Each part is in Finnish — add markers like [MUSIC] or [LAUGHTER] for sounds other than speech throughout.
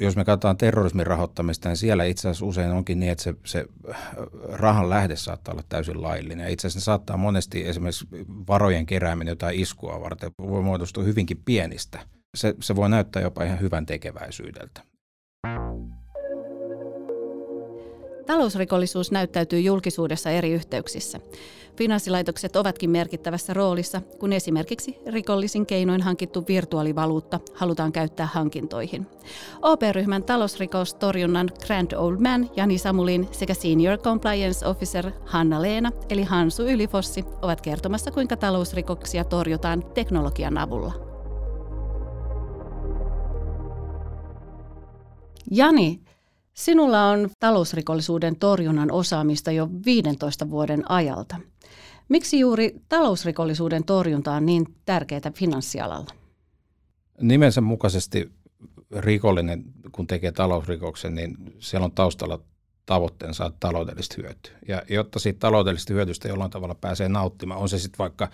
jos me katsotaan terrorismin rahoittamista, niin siellä itse asiassa usein onkin niin, että se, se rahan lähde saattaa olla täysin laillinen. Itse asiassa saattaa monesti esimerkiksi varojen kerääminen jotain iskua varten voi muodostua hyvinkin pienistä. Se, se voi näyttää jopa ihan hyvän tekeväisyydeltä. Talousrikollisuus näyttäytyy julkisuudessa eri yhteyksissä. Finanssilaitokset ovatkin merkittävässä roolissa, kun esimerkiksi rikollisin keinoin hankittu virtuaalivaluutta halutaan käyttää hankintoihin. OP-ryhmän talousrikostorjunnan Grand Old Man Jani Samulin sekä Senior Compliance Officer Hanna-Leena eli Hansu Ylifossi ovat kertomassa, kuinka talousrikoksia torjutaan teknologian avulla. Jani, Sinulla on talousrikollisuuden torjunnan osaamista jo 15 vuoden ajalta. Miksi juuri talousrikollisuuden torjunta on niin tärkeää finanssialalla? Nimensä mukaisesti rikollinen, kun tekee talousrikoksen, niin siellä on taustalla tavoitteen saada taloudellista hyötyä. Ja jotta siitä taloudellisesta hyötystä jollain tavalla pääsee nauttimaan, on se sitten vaikka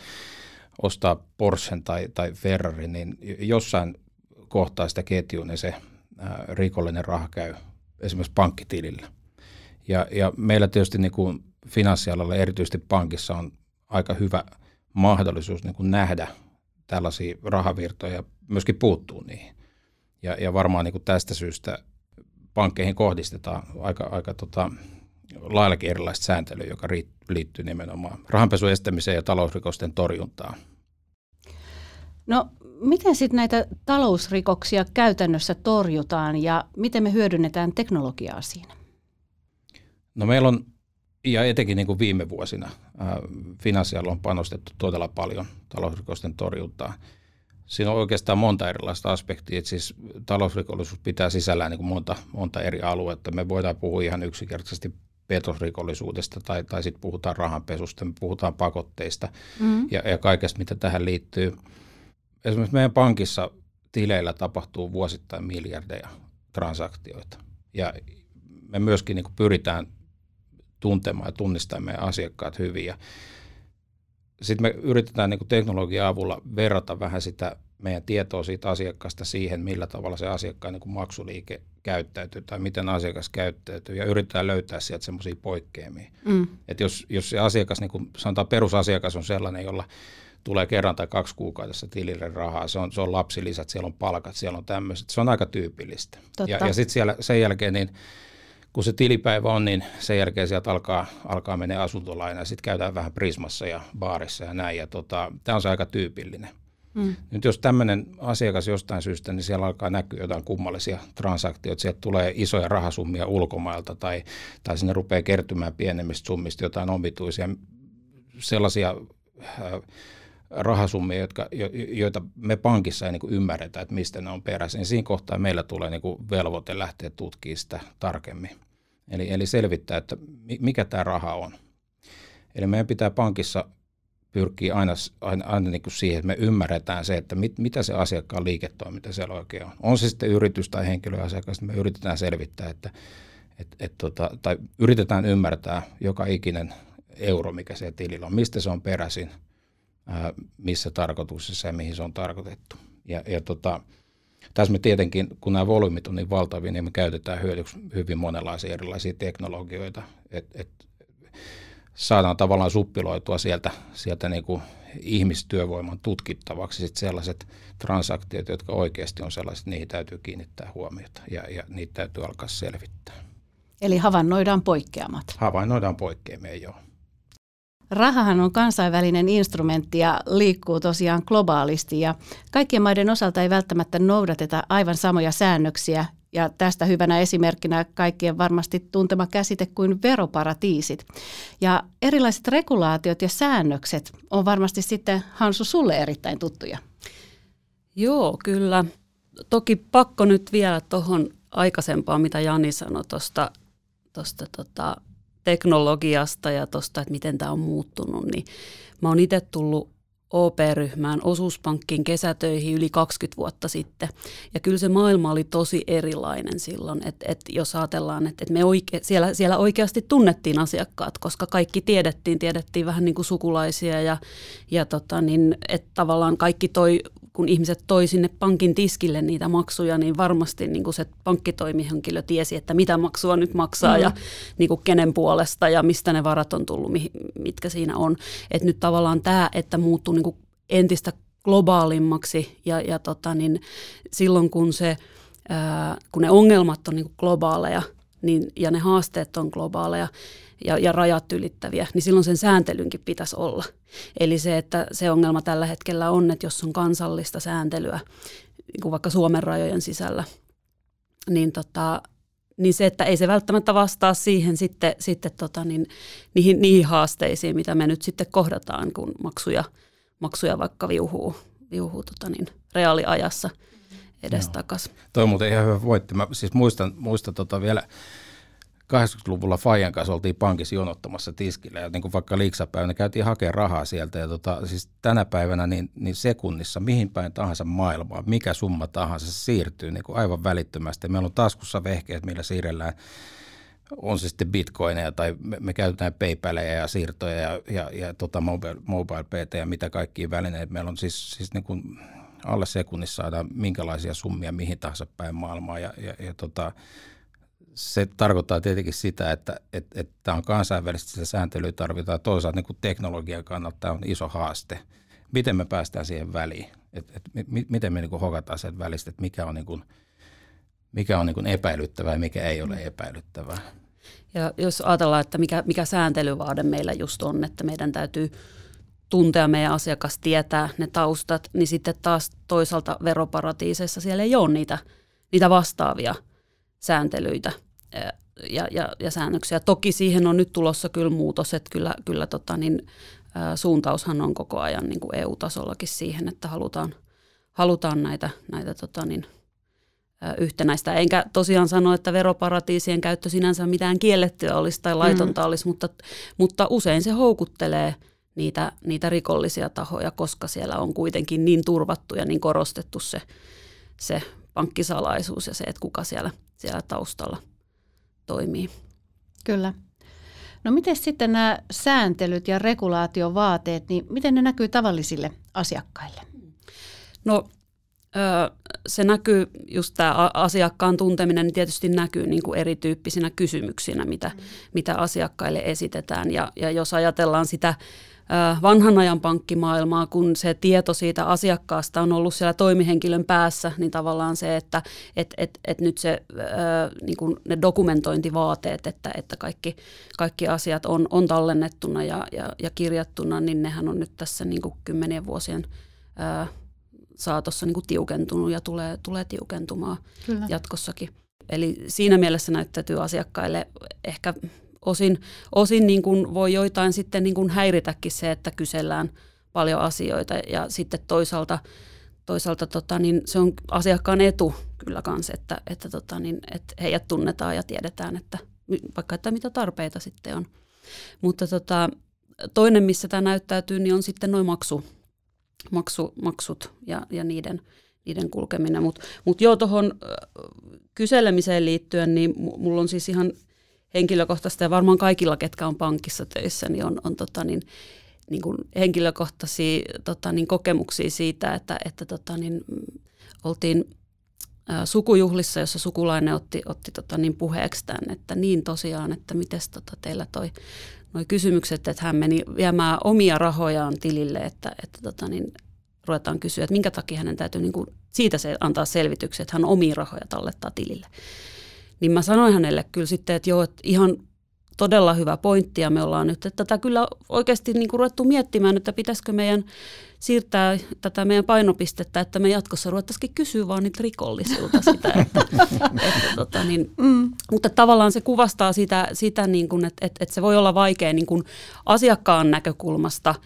ostaa Porschen tai, tai Ferrari, niin jossain kohtaa sitä ketjua, niin se rikollinen raha käy esimerkiksi pankkitilillä. Ja, ja meillä tietysti niin kuin finanssialalla, erityisesti pankissa, on aika hyvä mahdollisuus niin kuin nähdä tällaisia rahavirtoja ja myöskin puuttuu niihin. Ja, ja varmaan niin kuin tästä syystä pankkeihin kohdistetaan aika, aika tota, laillakin erilaista sääntelyä, joka liittyy nimenomaan rahanpesun estämiseen ja talousrikosten torjuntaan. No miten sitten näitä talousrikoksia käytännössä torjutaan ja miten me hyödynnetään teknologiaa siinä? No meillä on, ja etenkin niin kuin viime vuosina, finanssialla on panostettu todella paljon talousrikosten torjuntaan. Siinä on oikeastaan monta erilaista aspektia. Että siis talousrikollisuus pitää sisällään niin kuin monta, monta eri aluetta. Me voidaan puhua ihan yksinkertaisesti petosrikollisuudesta tai, tai sitten puhutaan rahanpesusta, me puhutaan pakotteista mm-hmm. ja, ja kaikesta, mitä tähän liittyy – esimerkiksi meidän pankissa tileillä tapahtuu vuosittain miljardeja transaktioita. Ja me myöskin niin pyritään tuntemaan ja tunnistamaan meidän asiakkaat hyvin. Ja sitten me yritetään niin teknologian avulla verrata vähän sitä meidän tietoa siitä asiakkaasta siihen, millä tavalla se asiakkaan niin maksuliike käyttäytyy tai miten asiakas käyttäytyy ja yritetään löytää sieltä semmoisia poikkeamia. Mm. Et jos, jos se asiakas, niin kuin sanotaan perusasiakas on sellainen, jolla tulee kerran tai kaksi kuukaudessa tilille rahaa. Se on, se on lapsilisät, siellä on palkat, siellä on tämmöiset. Se on aika tyypillistä. Totta. Ja, ja sitten siellä sen jälkeen, niin kun se tilipäivä on, niin sen jälkeen sieltä alkaa, alkaa mennä asuntolaina. Sitten käydään vähän Prismassa ja baarissa ja näin. Ja tota, tämä on se aika tyypillinen. Mm. Nyt jos tämmöinen asiakas jostain syystä, niin siellä alkaa näkyä jotain kummallisia transaktioita. Sieltä tulee isoja rahasummia ulkomailta tai, tai sinne rupeaa kertymään pienemmistä summista jotain omituisia sellaisia äh, rahasummia, jotka, jo, joita me pankissa ei niin ymmärretä, että mistä ne on peräisin. Siinä kohtaa meillä tulee niin kuin velvoite lähteä tutkimaan sitä tarkemmin. Eli, eli selvittää, että mikä tämä raha on. Eli meidän pitää pankissa pyrkiä aina, aina, aina niin kuin siihen, että me ymmärretään se, että mit, mitä se asiakkaan liiketoiminta siellä oikein on. On se sitten yritys tai henkilöasiakas, niin me yritetään selvittää, että et, et tota, tai yritetään ymmärtää joka ikinen euro, mikä se tilillä on, mistä se on peräisin – missä tarkoituksessa ja mihin se on tarkoitettu. Ja, ja tota, tässä me tietenkin, kun nämä volyymit on niin valtavia, niin me käytetään hyödyksi hyvin monenlaisia erilaisia teknologioita, että et saadaan tavallaan suppiloitua sieltä, sieltä niin kuin ihmistyövoiman tutkittavaksi sit sellaiset transaktiot, jotka oikeasti on sellaiset, niihin täytyy kiinnittää huomiota ja, ja niitä täytyy alkaa selvittää. Eli havainnoidaan poikkeamat. Havainnoidaan poikkeamia, joo. Rahahan on kansainvälinen instrumentti ja liikkuu tosiaan globaalisti ja kaikkien maiden osalta ei välttämättä noudateta aivan samoja säännöksiä ja tästä hyvänä esimerkkinä kaikkien varmasti tuntema käsite kuin veroparatiisit. Ja erilaiset regulaatiot ja säännökset on varmasti sitten Hansu sulle erittäin tuttuja. Joo, kyllä. Toki pakko nyt vielä tuohon aikaisempaan, mitä Jani sanoi tuosta tota, teknologiasta ja tuosta, että miten tämä on muuttunut, niin mä oon itse tullut OP-ryhmään osuuspankkin kesätöihin yli 20 vuotta sitten. Ja kyllä se maailma oli tosi erilainen silloin, että, että jos ajatellaan, että, että me oike, siellä, siellä oikeasti tunnettiin asiakkaat, koska kaikki tiedettiin, tiedettiin vähän niin kuin sukulaisia ja, ja tota niin, että tavallaan kaikki toi kun ihmiset toi sinne pankin tiskille niitä maksuja, niin varmasti niin kuin se pankkitoimihenkilö tiesi, että mitä maksua nyt maksaa mm. ja niin kuin kenen puolesta ja mistä ne varat on tullut, mitkä siinä on. Et nyt tavallaan tämä, että muuttuu niin kuin entistä globaalimmaksi ja, ja tota, niin silloin kun, se, ää, kun ne ongelmat on niin kuin globaaleja niin, ja ne haasteet on globaaleja, ja, ja rajat ylittäviä, niin silloin sen sääntelynkin pitäisi olla. Eli se, että se ongelma tällä hetkellä on, että jos on kansallista sääntelyä, niin vaikka Suomen rajojen sisällä, niin, tota, niin se, että ei se välttämättä vastaa siihen sitten, sitten tota, niin, niihin, niihin haasteisiin, mitä me nyt sitten kohdataan, kun maksuja, maksuja vaikka viuhuu, viuhuu tota niin, reaaliajassa edestakas. Toi on muuten ihan hyvä voitti. Mä siis muistan, muistan tota vielä 80-luvulla Fajan kanssa oltiin pankissa jonottamassa tiskillä ja niin kuin vaikka liiksapäivänä käytiin hakemaan rahaa sieltä ja tota, siis tänä päivänä niin, niin sekunnissa mihin päin tahansa maailmaa, mikä summa tahansa se siirtyy niin kuin aivan välittömästi. Meillä on taskussa vehkeet, millä siirrellään on se sitten bitcoineja tai me, me käytetään PayPaleja ja siirtoja ja, ja, ja tota mobile, mobile PT ja mitä kaikkia välineitä. Meillä on siis, siis niin kuin alle sekunnissa saadaan minkälaisia summia mihin tahansa päin maailmaa ja, ja, ja tota, se tarkoittaa tietenkin sitä, että, että, että tämä on kansainvälisesti se sääntely tarvitaan. Toisaalta niin kuin teknologian kannalta tämä on iso haaste. Miten me päästään siihen väliin? Et, et, miten me niin kuin hokataan sen välistä, että mikä on, niin kuin, mikä on niin kuin epäilyttävää ja mikä ei ole epäilyttävää? Ja jos ajatellaan, että mikä, mikä sääntelyvaade meillä just on, että meidän täytyy tuntea meidän asiakas, tietää ne taustat, niin sitten taas toisaalta veroparatiiseissa siellä ei ole niitä, niitä vastaavia sääntelyitä – ja, ja, ja säännöksiä. Toki siihen on nyt tulossa kyllä muutos, että kyllä, kyllä tota, niin, suuntaushan on koko ajan niin kuin EU-tasollakin siihen, että halutaan, halutaan näitä, näitä tota, niin, yhtenäistä. Enkä tosiaan sano, että veroparatiisien käyttö sinänsä mitään kiellettyä olisi tai laitonta mm. olisi, mutta, mutta usein se houkuttelee niitä, niitä rikollisia tahoja, koska siellä on kuitenkin niin turvattu ja niin korostettu se, se pankkisalaisuus ja se, että kuka siellä, siellä taustalla toimii. Kyllä. No miten sitten nämä sääntelyt ja regulaatiovaateet, niin miten ne näkyy tavallisille asiakkaille? No se näkyy, just tämä asiakkaan tunteminen niin tietysti näkyy niin kuin erityyppisinä kysymyksinä, mitä, mm. mitä asiakkaille esitetään. Ja, ja jos ajatellaan sitä vanhan ajan pankkimaailmaa, kun se tieto siitä asiakkaasta on ollut siellä toimihenkilön päässä, niin tavallaan se, että et, et, et nyt se, niin kuin ne dokumentointivaateet, että, että kaikki, kaikki asiat on, on tallennettuna ja, ja, ja kirjattuna, niin nehän on nyt tässä niin kuin kymmenien vuosien saatossa niin kuin tiukentunut ja tulee, tulee tiukentumaan Kyllä. jatkossakin. Eli siinä mielessä näyttäytyy asiakkaille ehkä osin, osin niin kuin voi joitain sitten niin kuin häiritäkin se, että kysellään paljon asioita ja sitten toisaalta, toisaalta tota, niin se on asiakkaan etu kyllä kanssa, että, että, tota, niin, että heidät tunnetaan ja tiedetään, että vaikka että mitä tarpeita sitten on. Mutta tota, toinen, missä tämä näyttäytyy, niin on sitten noin maksu, maksu, maksut ja, ja niiden, niiden kulkeminen. Mutta mut joo, tuohon kyselemiseen liittyen, niin mulla on siis ihan henkilökohtaista ja varmaan kaikilla, ketkä on pankissa töissä, niin on, on tota niin, niin kuin henkilökohtaisia tota niin, kokemuksia siitä, että, että tota niin, oltiin ä, sukujuhlissa, jossa sukulainen otti, otti tota niin, puheeksi tämän, että niin tosiaan, että miten tota, teillä toi noi kysymykset, että hän meni viemään omia rahojaan tilille, että, että tota niin, ruvetaan kysyä, että minkä takia hänen täytyy niin kuin siitä se antaa selvityksen, että hän omia rahoja tallettaa tilille. Niin mä sanoin hänelle kyllä sitten, että joo, että ihan todella hyvä pointti ja me ollaan nyt että tätä kyllä oikeasti niin kuin ruvettu miettimään, että pitäisikö meidän siirtää tätä meidän painopistettä, että me jatkossa ruvettaisiin kysyä vaan niitä rikollisilta sitä. Että, että, tota, niin, mm. Mutta tavallaan se kuvastaa sitä, sitä niin kuin, että, että, että se voi olla vaikea niin kuin asiakkaan näkökulmasta –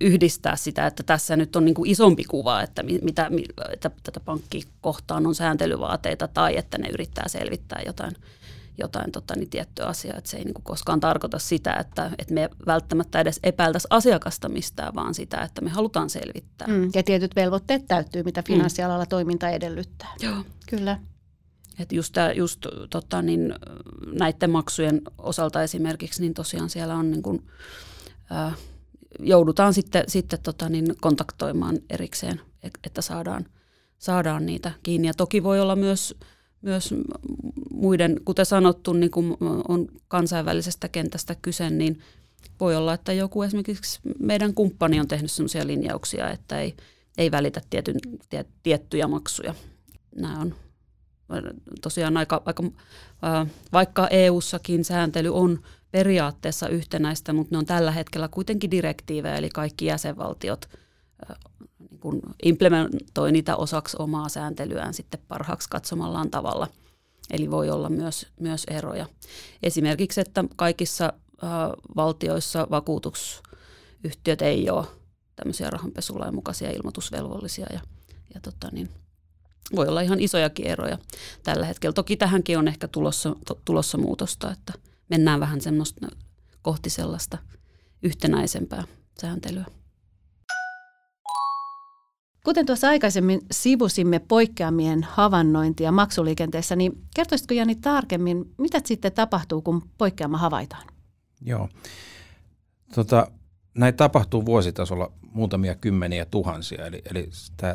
yhdistää sitä, että tässä nyt on niin kuin isompi kuva, että, mitä, että tätä pankkikohtaan on sääntelyvaateita tai että ne yrittää selvittää jotain, jotain tota, niin tiettyä asiaa. Että se ei niin kuin koskaan tarkoita sitä, että, että me välttämättä edes epäiltäisi asiakasta mistään, vaan sitä, että me halutaan selvittää. Mm, ja tietyt velvoitteet täyttyy, mitä mm. finanssialalla mm. toiminta edellyttää. Joo. Kyllä. Että just, tää, just tota, niin, näiden maksujen osalta esimerkiksi, niin tosiaan siellä on niin kuin, äh, joudutaan sitten, sitten tota niin, kontaktoimaan erikseen, että saadaan, saadaan niitä kiinni. Ja toki voi olla myös, myös muiden, kuten sanottu, niin kun on kansainvälisestä kentästä kyse, niin voi olla, että joku esimerkiksi meidän kumppani on tehnyt sellaisia linjauksia, että ei, ei välitä tietyn, tie, tiettyjä maksuja. Nämä on tosiaan aika, aika vaikka EU-sakin sääntely on periaatteessa yhtenäistä, mutta ne on tällä hetkellä kuitenkin direktiivejä, eli kaikki jäsenvaltiot niin kun implementoi niitä osaksi omaa sääntelyään sitten parhaaksi katsomallaan tavalla. Eli voi olla myös, myös eroja. Esimerkiksi, että kaikissa valtioissa vakuutusyhtiöt ei ole tämmöisiä rahanpesulain mukaisia ilmoitusvelvollisia ja, ja tota niin, voi olla ihan isojakin eroja tällä hetkellä. Toki tähänkin on ehkä tulossa, to, tulossa muutosta, että mennään vähän semmoista kohti sellaista yhtenäisempää sääntelyä. Kuten tuossa aikaisemmin sivusimme poikkeamien havainnointia maksuliikenteessä, niin kertoisitko Jani tarkemmin, mitä sitten tapahtuu, kun poikkeama havaitaan? Joo. Tota, näitä tapahtuu vuositasolla muutamia kymmeniä tuhansia, eli, eli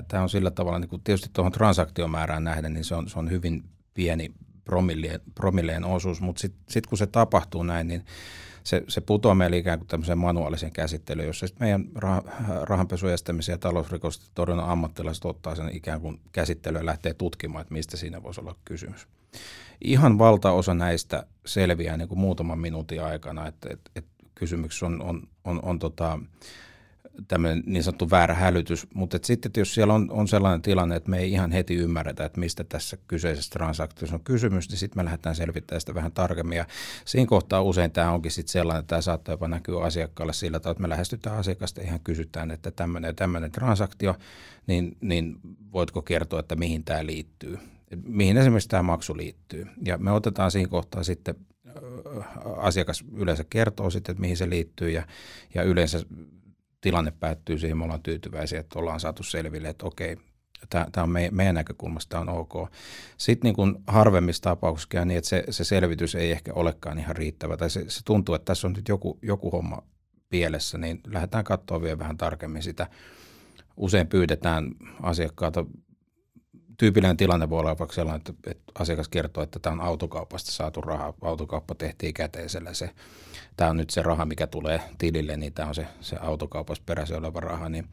tämä on sillä tavalla, niin kuin tietysti tuohon transaktiomäärään nähden, niin se on, se on hyvin pieni promilleen, promilleen osuus, mutta sitten sit kun se tapahtuu näin, niin se, se putoaa meille ikään kuin tämmöiseen manuaalisen käsittelyyn, jossa meidän rah, rahanpesuestämisen ja talousrikosten torjunnan ammattilaiset ottaa sen ikään kuin käsittelyä ja lähtee tutkimaan, että mistä siinä voisi olla kysymys. Ihan valtaosa näistä selviää niin kuin muutaman minuutin aikana, että, että, että kysymys on, on, on, on tota, tämmöinen niin sanottu väärä hälytys, mutta sitten jos siellä on, on sellainen tilanne, että me ei ihan heti ymmärretä, että mistä tässä kyseisessä transaktiossa on kysymys, niin sitten me lähdetään selvittämään sitä vähän tarkemmin. Ja siinä kohtaa usein tämä onkin sitten sellainen, että tämä saattaa jopa näkyä asiakkaalle sillä tavalla, että me lähestytään asiakasta ihan kysytään, että tämmöinen ja tämmöinen transaktio, niin, niin voitko kertoa, että mihin tämä liittyy, mihin esimerkiksi tämä maksu liittyy. Ja me otetaan siinä kohtaa sitten asiakas yleensä kertoo sitten, että mihin se liittyy ja, ja yleensä tilanne päättyy siihen, me ollaan tyytyväisiä, että ollaan saatu selville, että okei, tämä on meidän, meidän näkökulmasta on ok. Sitten niin harvemmissa tapauksissa niin, että se, se selvitys ei ehkä olekaan ihan riittävä, tai se, se tuntuu, että tässä on nyt joku, joku homma pielessä, niin lähdetään katsoa vielä vähän tarkemmin sitä. Usein pyydetään asiakkaalta tyypillinen tilanne voi olla vaikka sellainen, että, että asiakas kertoo, että tämä on autokaupasta saatu raha. Autokauppa tehtiin käteisellä. Se, tämä on nyt se raha, mikä tulee tilille, niin tämä on se, se autokaupassa peräisin oleva raha. Niin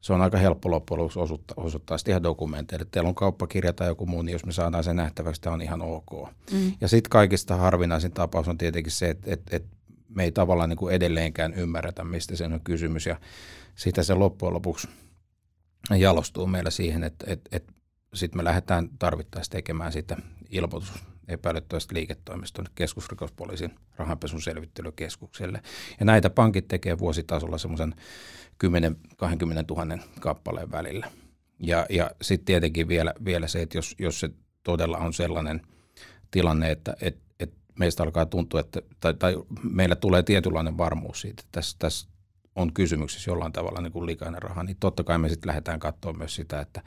se on aika helppo loppujen lopuksi osoittaa, osoittaa sitten ihan dokumenteille. Teillä on kauppakirja tai joku muu, niin jos me saadaan se nähtäväksi, tämä on ihan ok. Mm. Ja sitten kaikista harvinaisin tapaus on tietenkin se, että, että, että me ei tavallaan niin kuin edelleenkään ymmärretä, mistä se on kysymys. Ja sitä se loppujen lopuksi jalostuu meillä siihen, että, että, että sitten me lähdetään tarvittaessa tekemään sitä ilmoitus epäilyttävästä liiketoimista keskusrikospoliisin rahanpesun selvittelykeskukselle. Ja näitä pankit tekee vuositasolla semmoisen 10-20 000 kappaleen välillä. Ja, ja sitten tietenkin vielä, vielä se, että jos, jos se todella on sellainen tilanne, että et, et meistä alkaa tuntua, että, tai, tai meillä tulee tietynlainen varmuus siitä, että tässä, tässä on kysymyksessä jollain tavalla niin kuin likainen raha, niin totta kai me sitten lähdetään katsoa myös sitä, että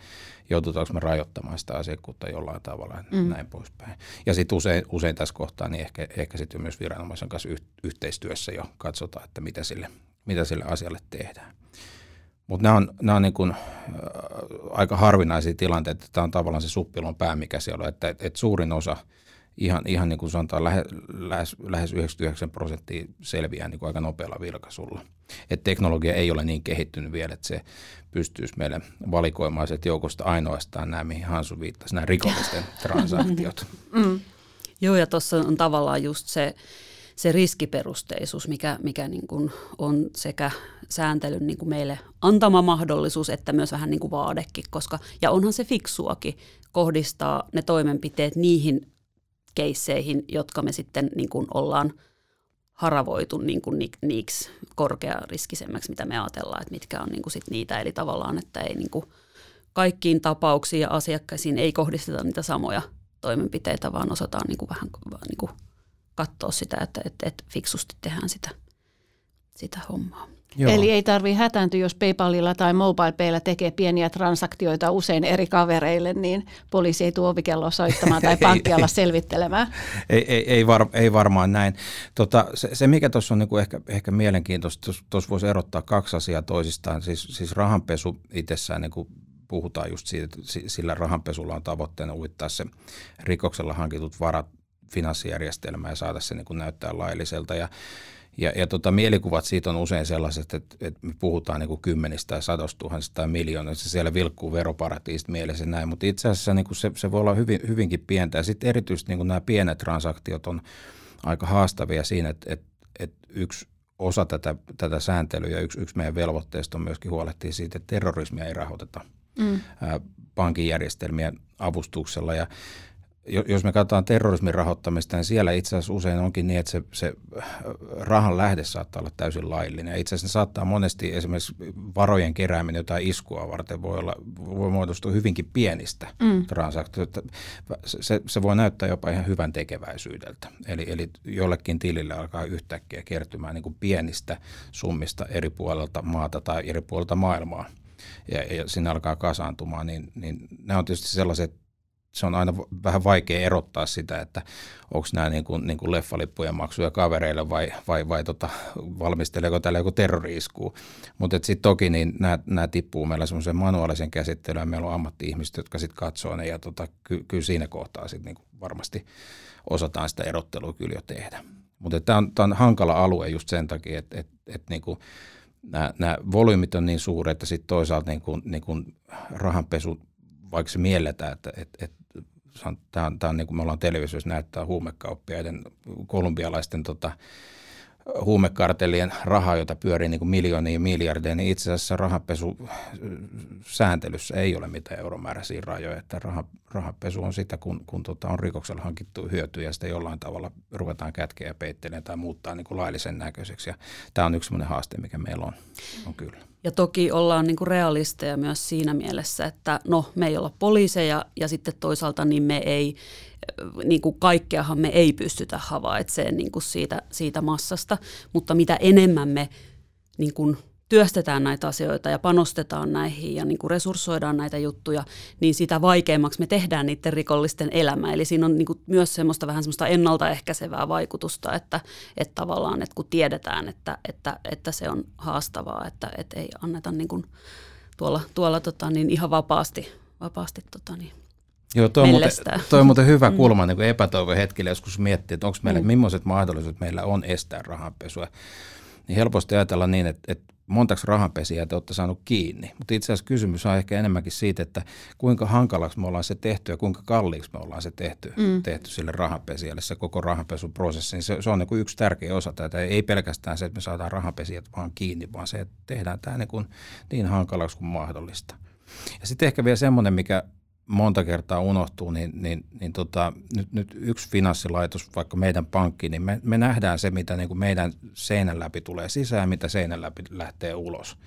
joudutaanko me rajoittamaan sitä asiakkuutta jollain tavalla ja mm. näin poispäin. Ja sitten usein, usein tässä kohtaa niin ehkä, ehkä sitten myös viranomaisen kanssa yh, yhteistyössä jo katsotaan, että mitä sille, mitä sille asialle tehdään. Mutta nämä on, nämä on niin kuin, äh, aika harvinaisia tilanteita, että tämä on tavallaan se suppilon pää, mikä siellä on, että, että suurin osa – ihan, ihan niin kuin sanotaan, lähes, lähes, lähes 99 prosenttia selviää niin kuin aika nopealla vilkaisulla. Et teknologia ei ole niin kehittynyt vielä, että se pystyisi meille valikoimaan sieltä joukosta ainoastaan nämä, mihin Hansu viittasi, nämä rikollisten [LAUGHS] transaktiot. Mm. Joo, ja tuossa on tavallaan just se, se riskiperusteisuus, mikä, mikä niin kuin on sekä sääntelyn niin kuin meille antama mahdollisuus, että myös vähän niin kuin vaadekin, koska, ja onhan se fiksuakin kohdistaa ne toimenpiteet niihin keisseihin, jotka me sitten niin kuin ollaan haravoitu niin kuin niiksi korkeariskisemmäksi, mitä me ajatellaan, että mitkä on niin kuin sit niitä. Eli tavallaan, että ei niin kuin kaikkiin tapauksiin ja asiakkaisiin ei kohdisteta niitä samoja toimenpiteitä, vaan osataan niin kuin vähän niin kuin katsoa sitä, että, että, että fiksusti tehdään sitä, sitä hommaa. Joo. Eli ei tarvitse hätääntyä, jos PayPalilla tai MobilePaylla tekee pieniä transaktioita usein eri kavereille, niin poliisi ei tuo ovikelloa soittamaan tai [LAUGHS] pankkialla selvittelemään. Ei, ei, ei, var, ei varmaan näin. Tota, se, se, mikä tuossa on niinku ehkä, ehkä mielenkiintoista, tuossa voisi erottaa kaksi asiaa toisistaan. Siis, siis rahanpesu itsessään niin puhutaan just siitä, että sillä rahanpesulla on tavoitteena uittaa se rikoksella hankitut varat finanssijärjestelmään ja saada se niin kuin näyttää lailliselta. Ja, ja, ja tota, mielikuvat siitä on usein sellaiset, että, että me puhutaan niin kuin kymmenistä ja sadosta tuhansista tai miljoonista. Siellä vilkkuu veroparatiisit mielessä näin, mutta itse asiassa niin kuin se, se voi olla hyvin, hyvinkin pientä. Ja sitten erityisesti niin kuin nämä pienet transaktiot on aika haastavia siinä, että, että, että yksi osa tätä, tätä sääntelyä ja yksi, yksi meidän velvoitteista on myöskin huolehtia siitä, että terrorismia ei rahoiteta mm. pankin järjestelmien avustuksella. Ja jos me katsotaan terrorismin rahoittamista, niin siellä itse asiassa usein onkin niin, että se, se rahan lähde saattaa olla täysin laillinen. Itse asiassa saattaa monesti esimerkiksi varojen kerääminen jotain iskua varten voi, olla, voi muodostua hyvinkin pienistä mm. transaktioista. Se, se voi näyttää jopa ihan hyvän tekeväisyydeltä. Eli, eli jollekin tilille alkaa yhtäkkiä kertymään niin kuin pienistä summista eri puolelta maata tai eri puolelta maailmaa ja, ja sinne alkaa kasaantumaan, niin, niin nämä on tietysti sellaiset se on aina vähän vaikea erottaa sitä, että onko nämä niin kuin, niin kuin leffalippujen maksuja kavereille vai, vai, vai tota, valmisteleeko täällä joku terrori Mutta sitten toki niin nämä, tippuu meillä semmoisen manuaalisen käsittelyyn. Meillä on ammatti-ihmiset, jotka sitten katsoo ne ja tota, ky, kyllä siinä kohtaa sit niin varmasti osataan sitä erottelua kyllä jo tehdä. Mutta tämä on, on hankala alue just sen takia, että et, et, niin nämä, nämä volyymit on niin suuret, että sitten toisaalta niin kuin, niin kuin rahanpesu, vaikka se mielletään, että, että, että tämä on, tämä on niin kuin me ollaan televisiossa näyttää huumekauppiaiden, kolumbialaisten tota, huumekartellien rahaa, jota pyörii niin kuin miljoonia ja miljardeja, niin itse asiassa rahapesu sääntelyssä ei ole mitään euromääräisiä rajoja. Että rahapesu on sitä, kun, kun tota on rikoksella hankittu hyötyä ja sitä jollain tavalla ruvetaan kätkeä ja peittelemään tai muuttaa niin kuin laillisen näköiseksi. Ja tämä on yksi sellainen haaste, mikä meillä on, on kyllä. Ja toki ollaan niin kuin realisteja myös siinä mielessä, että no me ei olla poliiseja ja sitten toisaalta niin me ei, niin kuin kaikkeahan me ei pystytä havaitsemaan niin kuin siitä, siitä massasta, mutta mitä enemmän me niin kuin työstetään näitä asioita ja panostetaan näihin ja niin kuin resurssoidaan näitä juttuja, niin sitä vaikeammaksi me tehdään niiden rikollisten elämä. Eli siinä on niin kuin myös semmoista vähän semmoista ennaltaehkäisevää vaikutusta, että, että tavallaan, että kun tiedetään, että, että, että se on haastavaa, että, että ei anneta niin kuin tuolla, tuolla tota, niin ihan vapaasti, vapaasti tota, niin Joo, tuo on, muuten, toi on muuten hyvä mm. kulma niin epätoivon hetkellä, joskus miettii, että onko meillä, mm. millaiset mahdollisuudet meillä on estää rahanpesua. Niin helposti ajatella niin, että, että montaksi rahanpesiä te olette saanut kiinni. Mutta itse asiassa kysymys on ehkä enemmänkin siitä, että kuinka hankalaksi me ollaan se tehty ja kuinka kalliiksi me ollaan se tehty, mm. tehty sille rahanpesijälle, se koko rahanpesuprosessi. Niin se, se on niin kuin yksi tärkeä osa tätä. Ei pelkästään se, että me saadaan rahanpesijät vaan kiinni, vaan se, että tehdään tämä niin, kuin niin hankalaksi kuin mahdollista. Ja sitten ehkä vielä semmoinen, mikä monta kertaa unohtuu, niin, niin, niin tota, nyt, nyt yksi finanssilaitos, vaikka meidän pankki, niin me, me nähdään se, mitä niin kuin meidän seinän läpi tulee sisään, mitä seinän läpi lähtee ulos.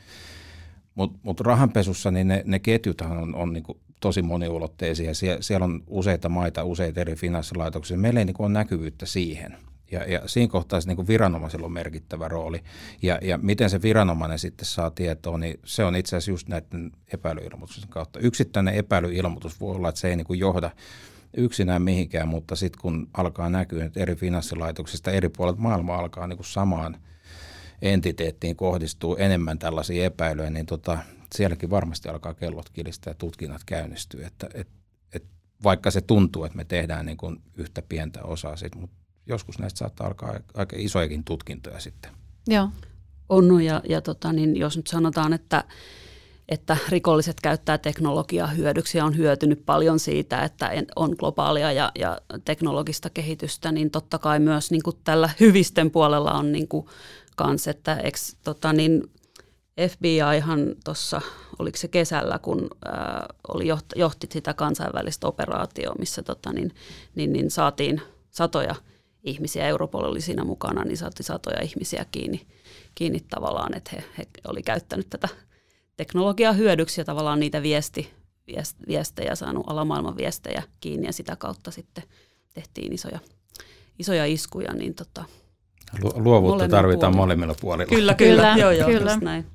Mutta mut rahanpesussa niin ne, ne ketjuthan on, on niin kuin tosi moniulotteisia. Sie, siellä on useita maita, useita eri finanssilaitoksia. Meillä ei niin kuin ole näkyvyyttä siihen – ja, ja siinä kohtaa se niin kuin viranomaisella on merkittävä rooli. Ja, ja miten se viranomainen sitten saa tietoa, niin se on itse asiassa just näiden epäilyilmoitusten kautta. Yksittäinen epäilyilmoitus voi olla, että se ei niin johda yksinään mihinkään, mutta sitten kun alkaa näkyä, että eri finanssilaitoksista eri puolet maailmaa alkaa niin samaan entiteettiin kohdistuu enemmän tällaisia epäilyjä, niin tota, sielläkin varmasti alkaa kellot kilistää ja tutkinnat käynnistyy. Että, et, et, vaikka se tuntuu, että me tehdään niin kuin yhtä pientä osaa siitä, mutta joskus näistä saattaa alkaa aika isojakin tutkintoja sitten. Joo. On, ja, ja tota, niin jos nyt sanotaan, että, että rikolliset käyttää teknologiaa hyödyksi ja on hyötynyt paljon siitä, että on globaalia ja, ja teknologista kehitystä, niin totta kai myös niin kuin tällä hyvisten puolella on niin kuin kans, että eks, tota, niin FBIhan tuossa, oliko se kesällä, kun ää, oli johti, johti sitä kansainvälistä operaatioa, missä tota, niin, niin, niin saatiin satoja – ihmisiä, Europol oli siinä mukana, niin saatti satoja ihmisiä kiinni, kiinni tavallaan, että he, he oli käyttänyt tätä teknologiaa hyödyksi ja tavallaan niitä viesti, viest, viestejä, saanut alamaailman viestejä kiinni ja sitä kautta sitten tehtiin isoja, isoja iskuja, niin tota, Luovuutta tarvitaan puolilla. molemmilla puolilla. Kyllä, kyllä. kyllä joo, joo, kyllä. näin.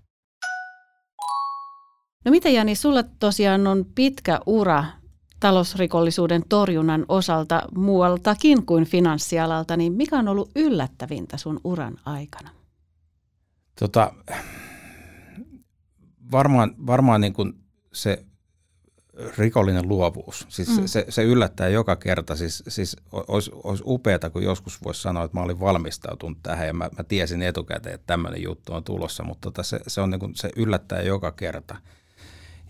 No mitä Jani, sulla tosiaan on pitkä ura talousrikollisuuden torjunnan osalta muualtakin kuin finanssialalta, niin mikä on ollut yllättävintä sun uran aikana? Tota, varmaan varmaan niin kuin se rikollinen luovuus. Siis mm. se, se yllättää joka kerta. Siis, siis olisi, olisi upeata, kun joskus voisi sanoa, että mä olin valmistautunut tähän ja mä, mä tiesin etukäteen, että tämmöinen juttu on tulossa, mutta tota se, se, on niin kuin, se yllättää joka kerta.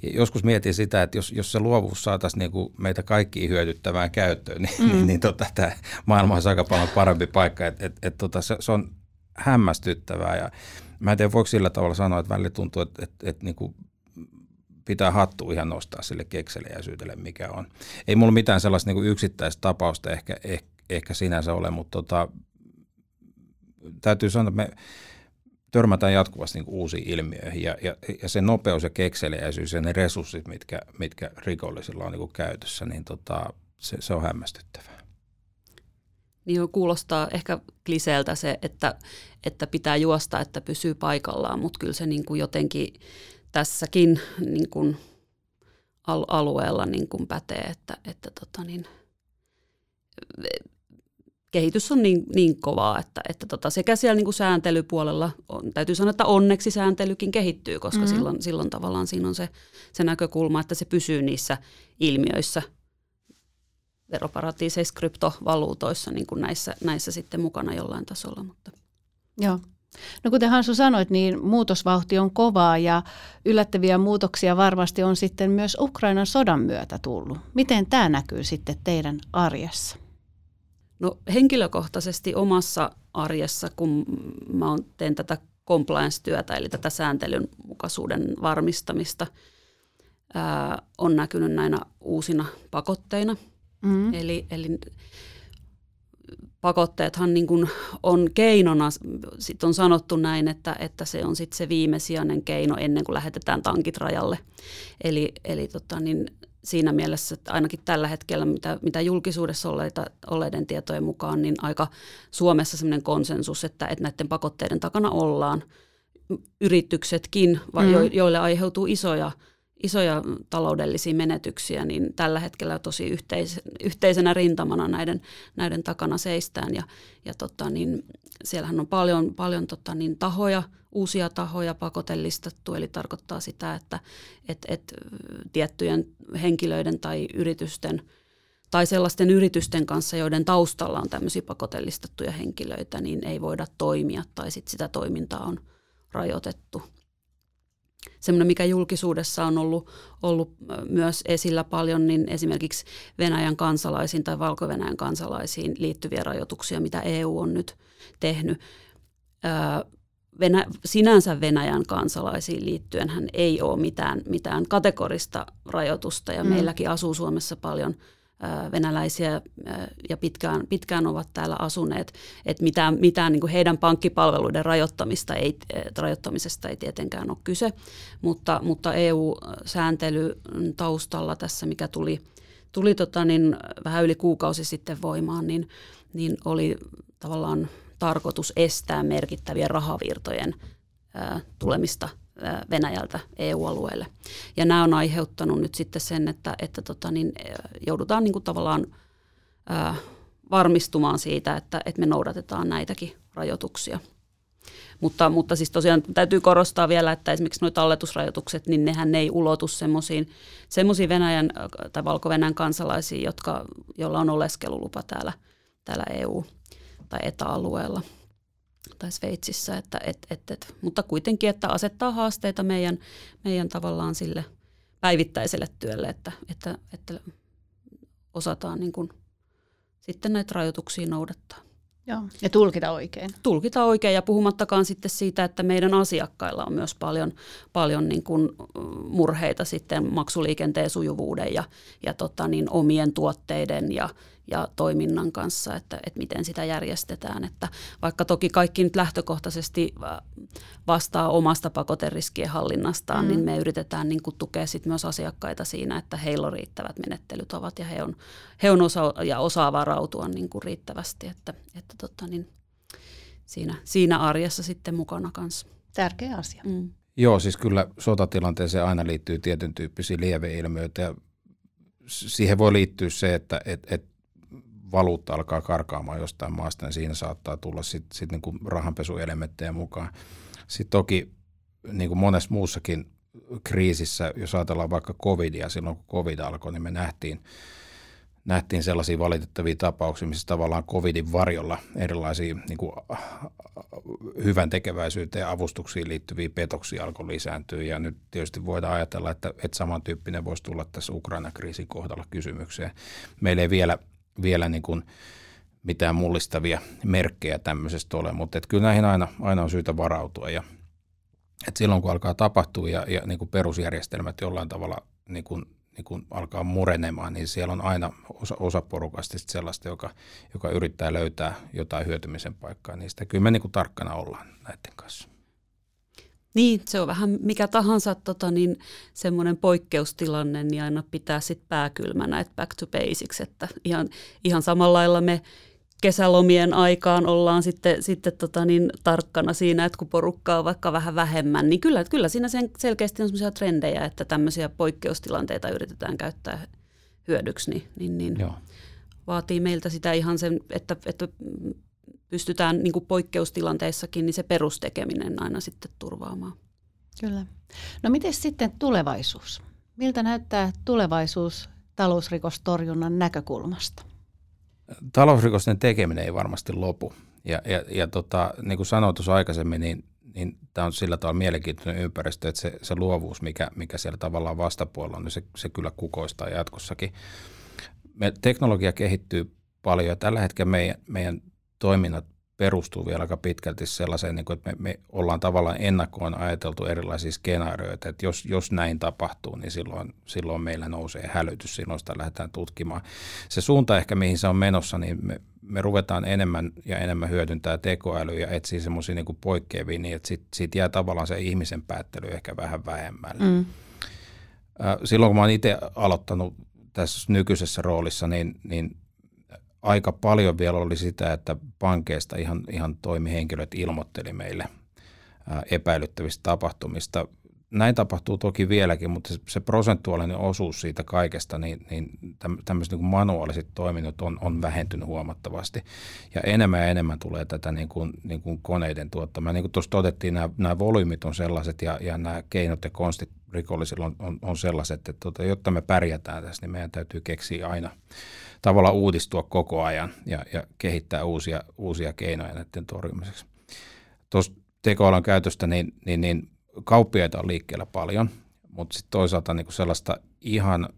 Joskus mietin sitä, että jos, jos se luovuus saataisiin niin kuin meitä kaikki hyödyttävään käyttöön, niin, mm. niin, niin tota, tämä maailma olisi aika paljon parempi paikka. Et, et, et, tota, se, se on hämmästyttävää ja mä en tiedä, voiko sillä tavalla sanoa, että välillä tuntuu, että, että, että niin kuin pitää hattu ihan nostaa sille kekseliäisyydelle, mikä on. Ei mulla mitään sellaista niin yksittäistä tapausta ehkä, ehkä, ehkä sinänsä ole, mutta tota, täytyy sanoa, että me törmätään jatkuvasti niin uusiin ilmiöihin ja, ja, ja se nopeus ja kekseliäisyys ja ne resurssit, mitkä, mitkä rikollisilla on niin käytössä, niin tota, se, se on hämmästyttävää. Niin kuulostaa ehkä kliseeltä se, että, että pitää juosta, että pysyy paikallaan, mutta kyllä se niin kuin jotenkin tässäkin niin kuin alueella niin kuin pätee, että, että tota niin, kehitys on niin, niin kovaa, että, että tota, sekä siellä niin kuin sääntelypuolella, on, täytyy sanoa, että onneksi sääntelykin kehittyy, koska mm-hmm. silloin, silloin tavallaan siinä on se, se näkökulma, että se pysyy niissä ilmiöissä, veroparatiiseissa, kryptovaluutoissa, niin kuin näissä, näissä sitten mukana jollain tasolla. Mutta. Joo. No kuten Hansu sanoit, niin muutosvauhti on kovaa ja yllättäviä muutoksia varmasti on sitten myös Ukrainan sodan myötä tullut. Miten tämä näkyy sitten teidän arjessa? No henkilökohtaisesti omassa arjessa, kun mä teen tätä compliance-työtä, eli tätä sääntelyn mukaisuuden varmistamista, ää, on näkynyt näinä uusina pakotteina. Mm. Eli, eli pakotteethan niin kuin on keinona, sit on sanottu näin, että, että se on sit se viimesijainen keino ennen kuin lähetetään tankit rajalle. Eli, eli tota, niin siinä mielessä, että ainakin tällä hetkellä, mitä, mitä julkisuudessa olleita, olleiden tietojen mukaan, niin aika Suomessa sellainen konsensus, että, että näiden pakotteiden takana ollaan. Yrityksetkin, mm. jo, joille aiheutuu isoja isoja taloudellisia menetyksiä, niin tällä hetkellä tosi yhteis, yhteisenä rintamana näiden, näiden takana seistään. Ja, ja tota, niin siellähän on paljon, paljon tota, niin tahoja, uusia tahoja pakotellistettu, eli tarkoittaa sitä, että et, et, tiettyjen henkilöiden tai yritysten tai sellaisten yritysten kanssa, joiden taustalla on tämmöisiä pakotellistettuja henkilöitä, niin ei voida toimia tai sit sitä toimintaa on rajoitettu semmoinen, mikä julkisuudessa on ollut, ollut myös esillä paljon, niin esimerkiksi Venäjän kansalaisiin tai Valko-Venäjän kansalaisiin liittyviä rajoituksia, mitä EU on nyt tehnyt. Venä, sinänsä Venäjän kansalaisiin liittyen hän ei ole mitään, mitään kategorista rajoitusta ja mm. meilläkin asuu Suomessa paljon – venäläisiä ja pitkään, pitkään ovat täällä asuneet, että mitään, mitään niin heidän pankkipalveluiden rajoittamista ei, rajoittamisesta ei tietenkään ole kyse, mutta, mutta EU-sääntely taustalla tässä, mikä tuli, tuli tota niin, vähän yli kuukausi sitten voimaan, niin, niin oli tavallaan tarkoitus estää merkittävien rahavirtojen tulemista Venäjältä EU-alueelle. Ja nämä on aiheuttanut nyt sitten sen, että, että tota, niin, joudutaan niin kuin tavallaan varmistumaan siitä, että, että me noudatetaan näitäkin rajoituksia. Mutta, mutta siis tosiaan täytyy korostaa vielä, että esimerkiksi nuo talletusrajoitukset, niin nehän ei ulotu semmoisiin Venäjän tai Valko-Venäjän kansalaisiin, jotka, joilla on oleskelulupa täällä, täällä EU- tai etäalueella tai Sveitsissä, että, et, et, et, mutta kuitenkin, että asettaa haasteita meidän, meidän tavallaan sille päivittäiselle työlle, että, että, että osataan niin kuin sitten näitä rajoituksia noudattaa. Joo. Ja tulkita oikein. Tulkita oikein ja puhumattakaan sitten siitä, että meidän asiakkailla on myös paljon, paljon niin kuin murheita sitten maksuliikenteen sujuvuuden ja, ja tota niin, omien tuotteiden ja, ja toiminnan kanssa, että, että miten sitä järjestetään. Että vaikka toki kaikki nyt lähtökohtaisesti äh, vastaa omasta pakoteriskien hallinnastaan, mm. niin me yritetään niin kuin tukea sit myös asiakkaita siinä, että heillä on riittävät menettelyt ovat ja he on, he on osa, ja osaa varautua niin kuin riittävästi. Että, että tota niin, siinä, siinä arjessa sitten mukana kanssa. Tärkeä asia. Mm. Joo, siis kyllä sotatilanteeseen aina liittyy tietyn tyyppisiä lieveilmiöitä ja siihen voi liittyä se, että et, et valuutta alkaa karkaamaan jostain maasta, niin siinä saattaa tulla sitten sit niin rahanpesuelementtejä mukaan. Sitten toki niin kuin monessa muussakin kriisissä, jos ajatellaan vaikka covidia, silloin kun covid alkoi, niin me nähtiin, nähtiin sellaisia valitettavia tapauksia, missä tavallaan covidin varjolla erilaisia niin kuin hyvän tekeväisyyteen ja avustuksiin liittyviä petoksia alkoi lisääntyä. Ja nyt tietysti voidaan ajatella, että, että samantyyppinen voisi tulla tässä Ukraina-kriisin kohdalla kysymykseen. Meillä ei vielä, vielä niin kuin mitään mullistavia merkkejä tämmöisestä ole, mutta että kyllä näihin aina, aina on syytä varautua. Ja, että silloin kun alkaa tapahtua ja, ja niin kuin perusjärjestelmät jollain tavalla niin kuin niin kun alkaa murenemaan, niin siellä on aina osa, osa porukasta sellaista, joka, joka yrittää löytää jotain hyötymisen paikkaa niistä. Kyllä me niin kuin tarkkana ollaan näiden kanssa. Niin, se on vähän mikä tahansa tota, niin semmoinen poikkeustilanne, niin aina pitää sitten pääkylmänä, että back to basics, että ihan, ihan samalla lailla me kesälomien aikaan ollaan sitten, sitten tota niin, tarkkana siinä, että kun porukkaa on vaikka vähän vähemmän, niin kyllä, kyllä siinä sen selkeästi on sellaisia trendejä, että tämmöisiä poikkeustilanteita yritetään käyttää hyödyksi, niin, niin, niin vaatii meiltä sitä ihan sen, että, että pystytään niin kuin poikkeustilanteissakin niin se perustekeminen aina sitten turvaamaan. Kyllä. No miten sitten tulevaisuus? Miltä näyttää tulevaisuus talousrikostorjunnan näkökulmasta? talousrikosten tekeminen ei varmasti lopu. Ja, ja, ja tota, niin kuin sanoin tuossa aikaisemmin, niin, niin tämä on sillä tavalla mielenkiintoinen ympäristö, että se, se luovuus, mikä, mikä siellä tavallaan vastapuolella on, niin se, se kyllä kukoistaa jatkossakin. Me, teknologia kehittyy paljon ja tällä hetkellä meidän, meidän toiminnat perustuu vielä aika pitkälti sellaiseen, niin kuin, että me, me ollaan tavallaan ennakkoon ajateltu erilaisia skenaarioita, että jos, jos näin tapahtuu, niin silloin, silloin meillä nousee hälytys, silloin sitä lähdetään tutkimaan. Se suunta ehkä, mihin se on menossa, niin me, me ruvetaan enemmän ja enemmän hyödyntää tekoälyä ja etsiä semmoisia niin poikkeavia niin, että siitä sit jää tavallaan se ihmisen päättely ehkä vähän vähemmälle. Mm. Silloin kun mä oon itse aloittanut tässä nykyisessä roolissa, niin, niin aika paljon vielä oli sitä, että pankeista ihan, ihan toimihenkilöt ilmoitteli meille epäilyttävistä tapahtumista. Näin tapahtuu toki vieläkin, mutta se, se prosentuaalinen osuus siitä kaikesta, niin, niin tämmöiset niin manuaaliset toiminnot on, on vähentynyt huomattavasti. Ja enemmän ja enemmän tulee tätä niin kuin, niin kuin koneiden tuottamaa. Niin kuin tuossa todettiin, nämä, nämä volyymit on sellaiset ja, ja nämä keinot ja konstit rikollisilla on, on, on sellaiset, että tota, jotta me pärjätään tässä, niin meidän täytyy keksiä aina – tavalla uudistua koko ajan ja, ja kehittää uusia, uusia keinoja näiden torjumiseksi. Tuossa tekoalan käytöstä, niin, niin, niin kauppiaita on liikkeellä paljon, mutta sitten toisaalta niin sellaista ihan,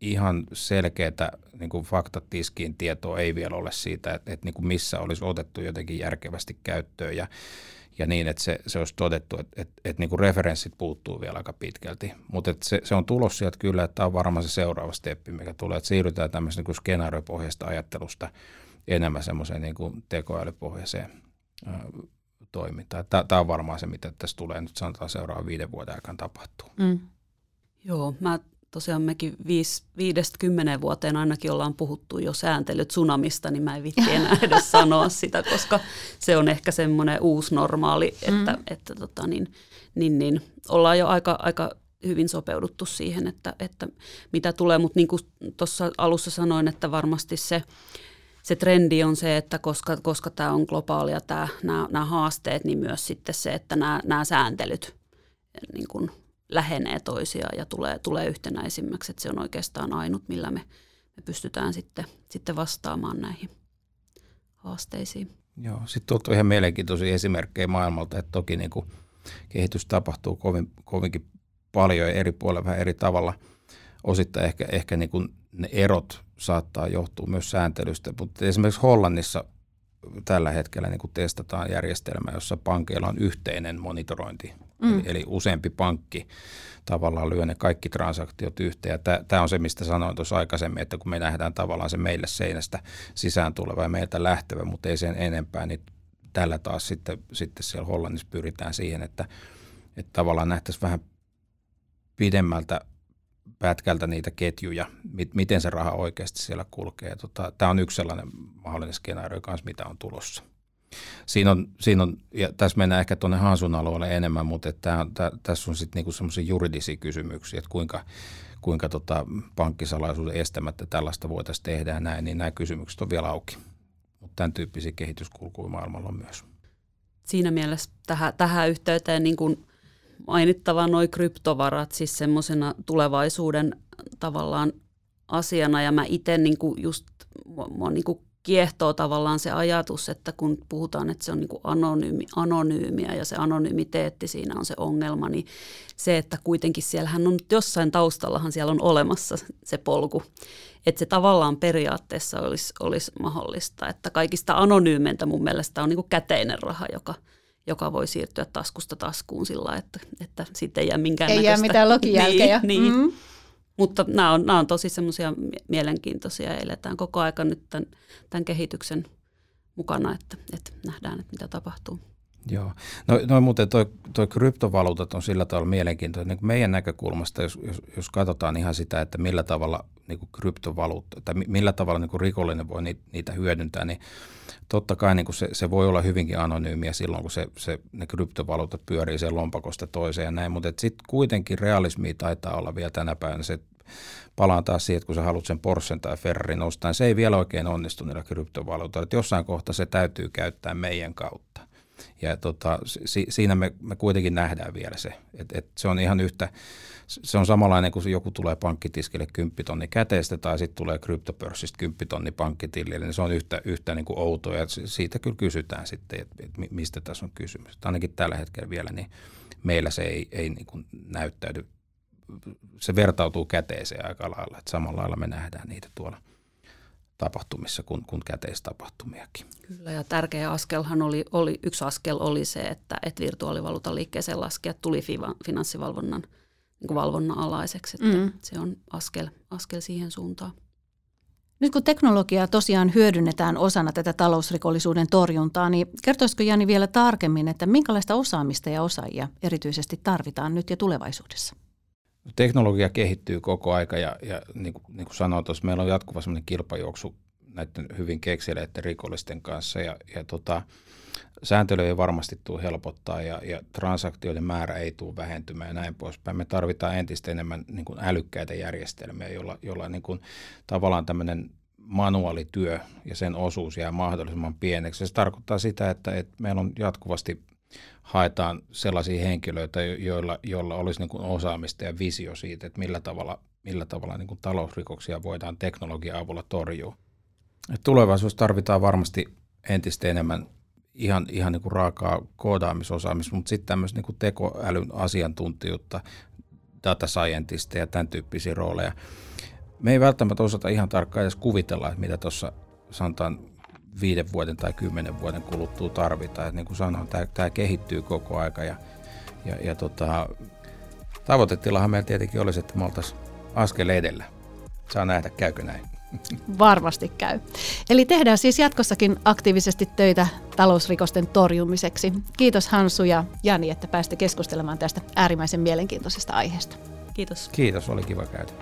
ihan selkeää niin faktatiskiin tietoa ei vielä ole siitä, että, että niin missä olisi otettu jotenkin järkevästi käyttöön ja ja niin, että se, se olisi todettu, että, että, että niin kuin referenssit puuttuu vielä aika pitkälti. Mutta se, se on tulossa sieltä kyllä, että tämä on varmaan se seuraava steppi, mikä tulee, että siirrytään tämmöisestä niin skenaariopohjaisesta ajattelusta enemmän semmoiseen niin kuin tekoälypohjaiseen ää, toimintaan. Tämä, on varmaan se, mitä tässä tulee nyt sanotaan seuraavan viiden vuoden aikana tapahtuu. Mm. Joo, mä tosiaan mekin viis, viidestä kymmenen vuoteen ainakin ollaan puhuttu jo sääntelyt tsunamista, niin mä en vitti enää [LAUGHS] edes sanoa sitä, koska se on ehkä semmoinen uusi normaali, että, mm. että tota niin, niin, niin, ollaan jo aika, aika hyvin sopeuduttu siihen, että, että mitä tulee, mutta niin kuin tuossa alussa sanoin, että varmasti se, se trendi on se, että koska, koska tämä on globaalia, nämä, haasteet, niin myös sitten se, että nämä, sääntelyt niin kuin lähenee toisiaan ja tulee, tulee yhtenäisimmäksi. Että se on oikeastaan ainut, millä me, me pystytään sitten, sitten vastaamaan näihin haasteisiin. Joo, sitten on ihan mielenkiintoisia esimerkkejä maailmalta, että toki niin kuin kehitys tapahtuu kovin, kovinkin paljon ja eri puolilla vähän eri tavalla. Osittain ehkä, ehkä niin kuin ne erot saattaa johtua myös sääntelystä, mutta esimerkiksi Hollannissa tällä hetkellä niin kuin testataan järjestelmä, jossa pankeilla on yhteinen monitorointi. Mm. Eli, eli useampi pankki tavallaan lyö ne kaikki transaktiot yhteen. Tämä on se, mistä sanoin tuossa aikaisemmin, että kun me nähdään tavallaan se meille seinästä sisään tuleva ja meiltä lähtevä, mutta ei sen enempää, niin tällä taas sitten, sitten siellä Hollannissa pyritään siihen, että, että tavallaan nähtäisiin vähän pidemmältä pätkältä niitä ketjuja, miten se raha oikeasti siellä kulkee. Tota, Tämä on yksi sellainen mahdollinen skenaario kanssa, mitä on tulossa. Siinä on, siinä on, ja tässä mennään ehkä tuonne Hansun alueelle enemmän, mutta että tässä on sitten niinku semmoisia juridisia kysymyksiä, että kuinka, kuinka tota pankkisalaisuuden estämättä tällaista voitaisiin tehdä ja näin, niin nämä kysymykset on vielä auki. Mutta tämän tyyppisiä kehityskulkuja maailmalla on myös. Siinä mielessä tähän, tähän yhteyteen niin kuin mainittava noin kryptovarat siis semmoisena tulevaisuuden tavallaan asiana ja mä itse niin just mua, mua niin kuin kiehtoo tavallaan se ajatus, että kun puhutaan, että se on niin kuin anonyymi, anonyymiä ja se anonymiteetti siinä on se ongelma, niin se, että kuitenkin siellähän on jossain taustallahan siellä on olemassa se polku. Että se tavallaan periaatteessa olisi, olisi mahdollista, että kaikista anonyymentä mun mielestä on niin kuin käteinen raha, joka, joka voi siirtyä taskusta taskuun sillä että, että sitten ei jää minkään Ei jää mitään logijälkejä. [LAUGHS] Niin, niin. Mm. Mutta nämä on, nämä on tosi semmoisia mielenkiintoisia ja eletään koko aika nyt tämän, tämän kehityksen mukana, että, että nähdään, että mitä tapahtuu. Joo. No, no muuten toi, toi kryptovaluutat on sillä tavalla mielenkiintoinen. Niin meidän näkökulmasta, jos, jos, jos katsotaan ihan sitä, että millä tavalla niin kryptovaluutta, tai millä tavalla niin rikollinen voi niitä, hyödyntää, niin totta kai niin se, se voi olla hyvinkin anonyymiä silloin, kun se, se, ne kryptovaluutat pyörii sen lompakosta toiseen ja näin, mutta sitten kuitenkin realismi taitaa olla vielä tänä päivänä se, palaan taas siihen, että kun sä haluat sen Porschen tai Ferrarin ostaa, niin se ei vielä oikein onnistu niillä kryptovaluutoilla. Jossain kohtaa se täytyy käyttää meidän kautta. Ja tota, si, siinä me, me kuitenkin nähdään vielä se, että et se on ihan yhtä, se on samanlainen kuin joku tulee pankkitiskille 10 tonni tai sitten tulee kryptopörssistä 10 tonni pankkitilille, niin se on yhtä, yhtä niin kuin outoa. Ja siitä kyllä kysytään sitten, että, että mistä tässä on kysymys. Että ainakin tällä hetkellä vielä niin meillä se ei, ei niin kuin näyttäydy, se vertautuu käteeseen aika lailla, että samalla lailla me nähdään niitä tuolla – tapahtumissa kuin, kuin käteistapahtumiakin. Kyllä ja tärkeä askelhan oli, oli yksi askel oli se, että, että virtuaalivaluutan liikkeeseen laskijat tuli finanssivalvonnan niin kuin valvonnan alaiseksi. Että mm. Se on askel, askel siihen suuntaan. Nyt kun teknologiaa tosiaan hyödynnetään osana tätä talousrikollisuuden torjuntaa, niin kertoisiko Jani vielä tarkemmin, että minkälaista osaamista ja osaajia erityisesti tarvitaan nyt ja tulevaisuudessa? Teknologia kehittyy koko aika ja, ja niin, kuin, niin kuin sanoin tuossa, meillä on jatkuva sellainen kilpajuoksu näiden hyvin kekseleiden rikollisten kanssa ja, ja tota, sääntely ei varmasti tule helpottaa ja, ja transaktioiden määrä ei tule vähentymään ja näin poispäin. Me tarvitaan entistä enemmän niin kuin älykkäitä järjestelmiä, joilla, jolla niin kuin, tavallaan tämmöinen manuaalityö ja sen osuus jää mahdollisimman pieneksi. Se tarkoittaa sitä, että, että meillä on jatkuvasti haetaan sellaisia henkilöitä, joilla, joilla olisi niin kuin osaamista ja visio siitä, että millä tavalla, millä tavalla niin kuin talousrikoksia voidaan teknologian avulla torjua. Et tulevaisuudessa tarvitaan varmasti entistä enemmän ihan, ihan niin kuin raakaa koodaamisosaamista, mutta sitten tämmöistä niin kuin tekoälyn asiantuntijuutta, data scientista ja tämän tyyppisiä rooleja. Me ei välttämättä osata ihan tarkkaan edes kuvitella, että mitä tuossa sanotaan viiden vuoden tai kymmenen vuoden kuluttua tarvitaan. Et niin kuin sanoin, tämä, tämä kehittyy koko aika ja, ja, ja tota, tavoitetilahan meillä tietenkin olisi, että me oltaisiin askel edellä. Saa nähdä, käykö näin. Varmasti käy. Eli tehdään siis jatkossakin aktiivisesti töitä talousrikosten torjumiseksi. Kiitos Hansu ja Jani, että pääsitte keskustelemaan tästä äärimmäisen mielenkiintoisesta aiheesta. Kiitos. Kiitos, oli kiva käydä.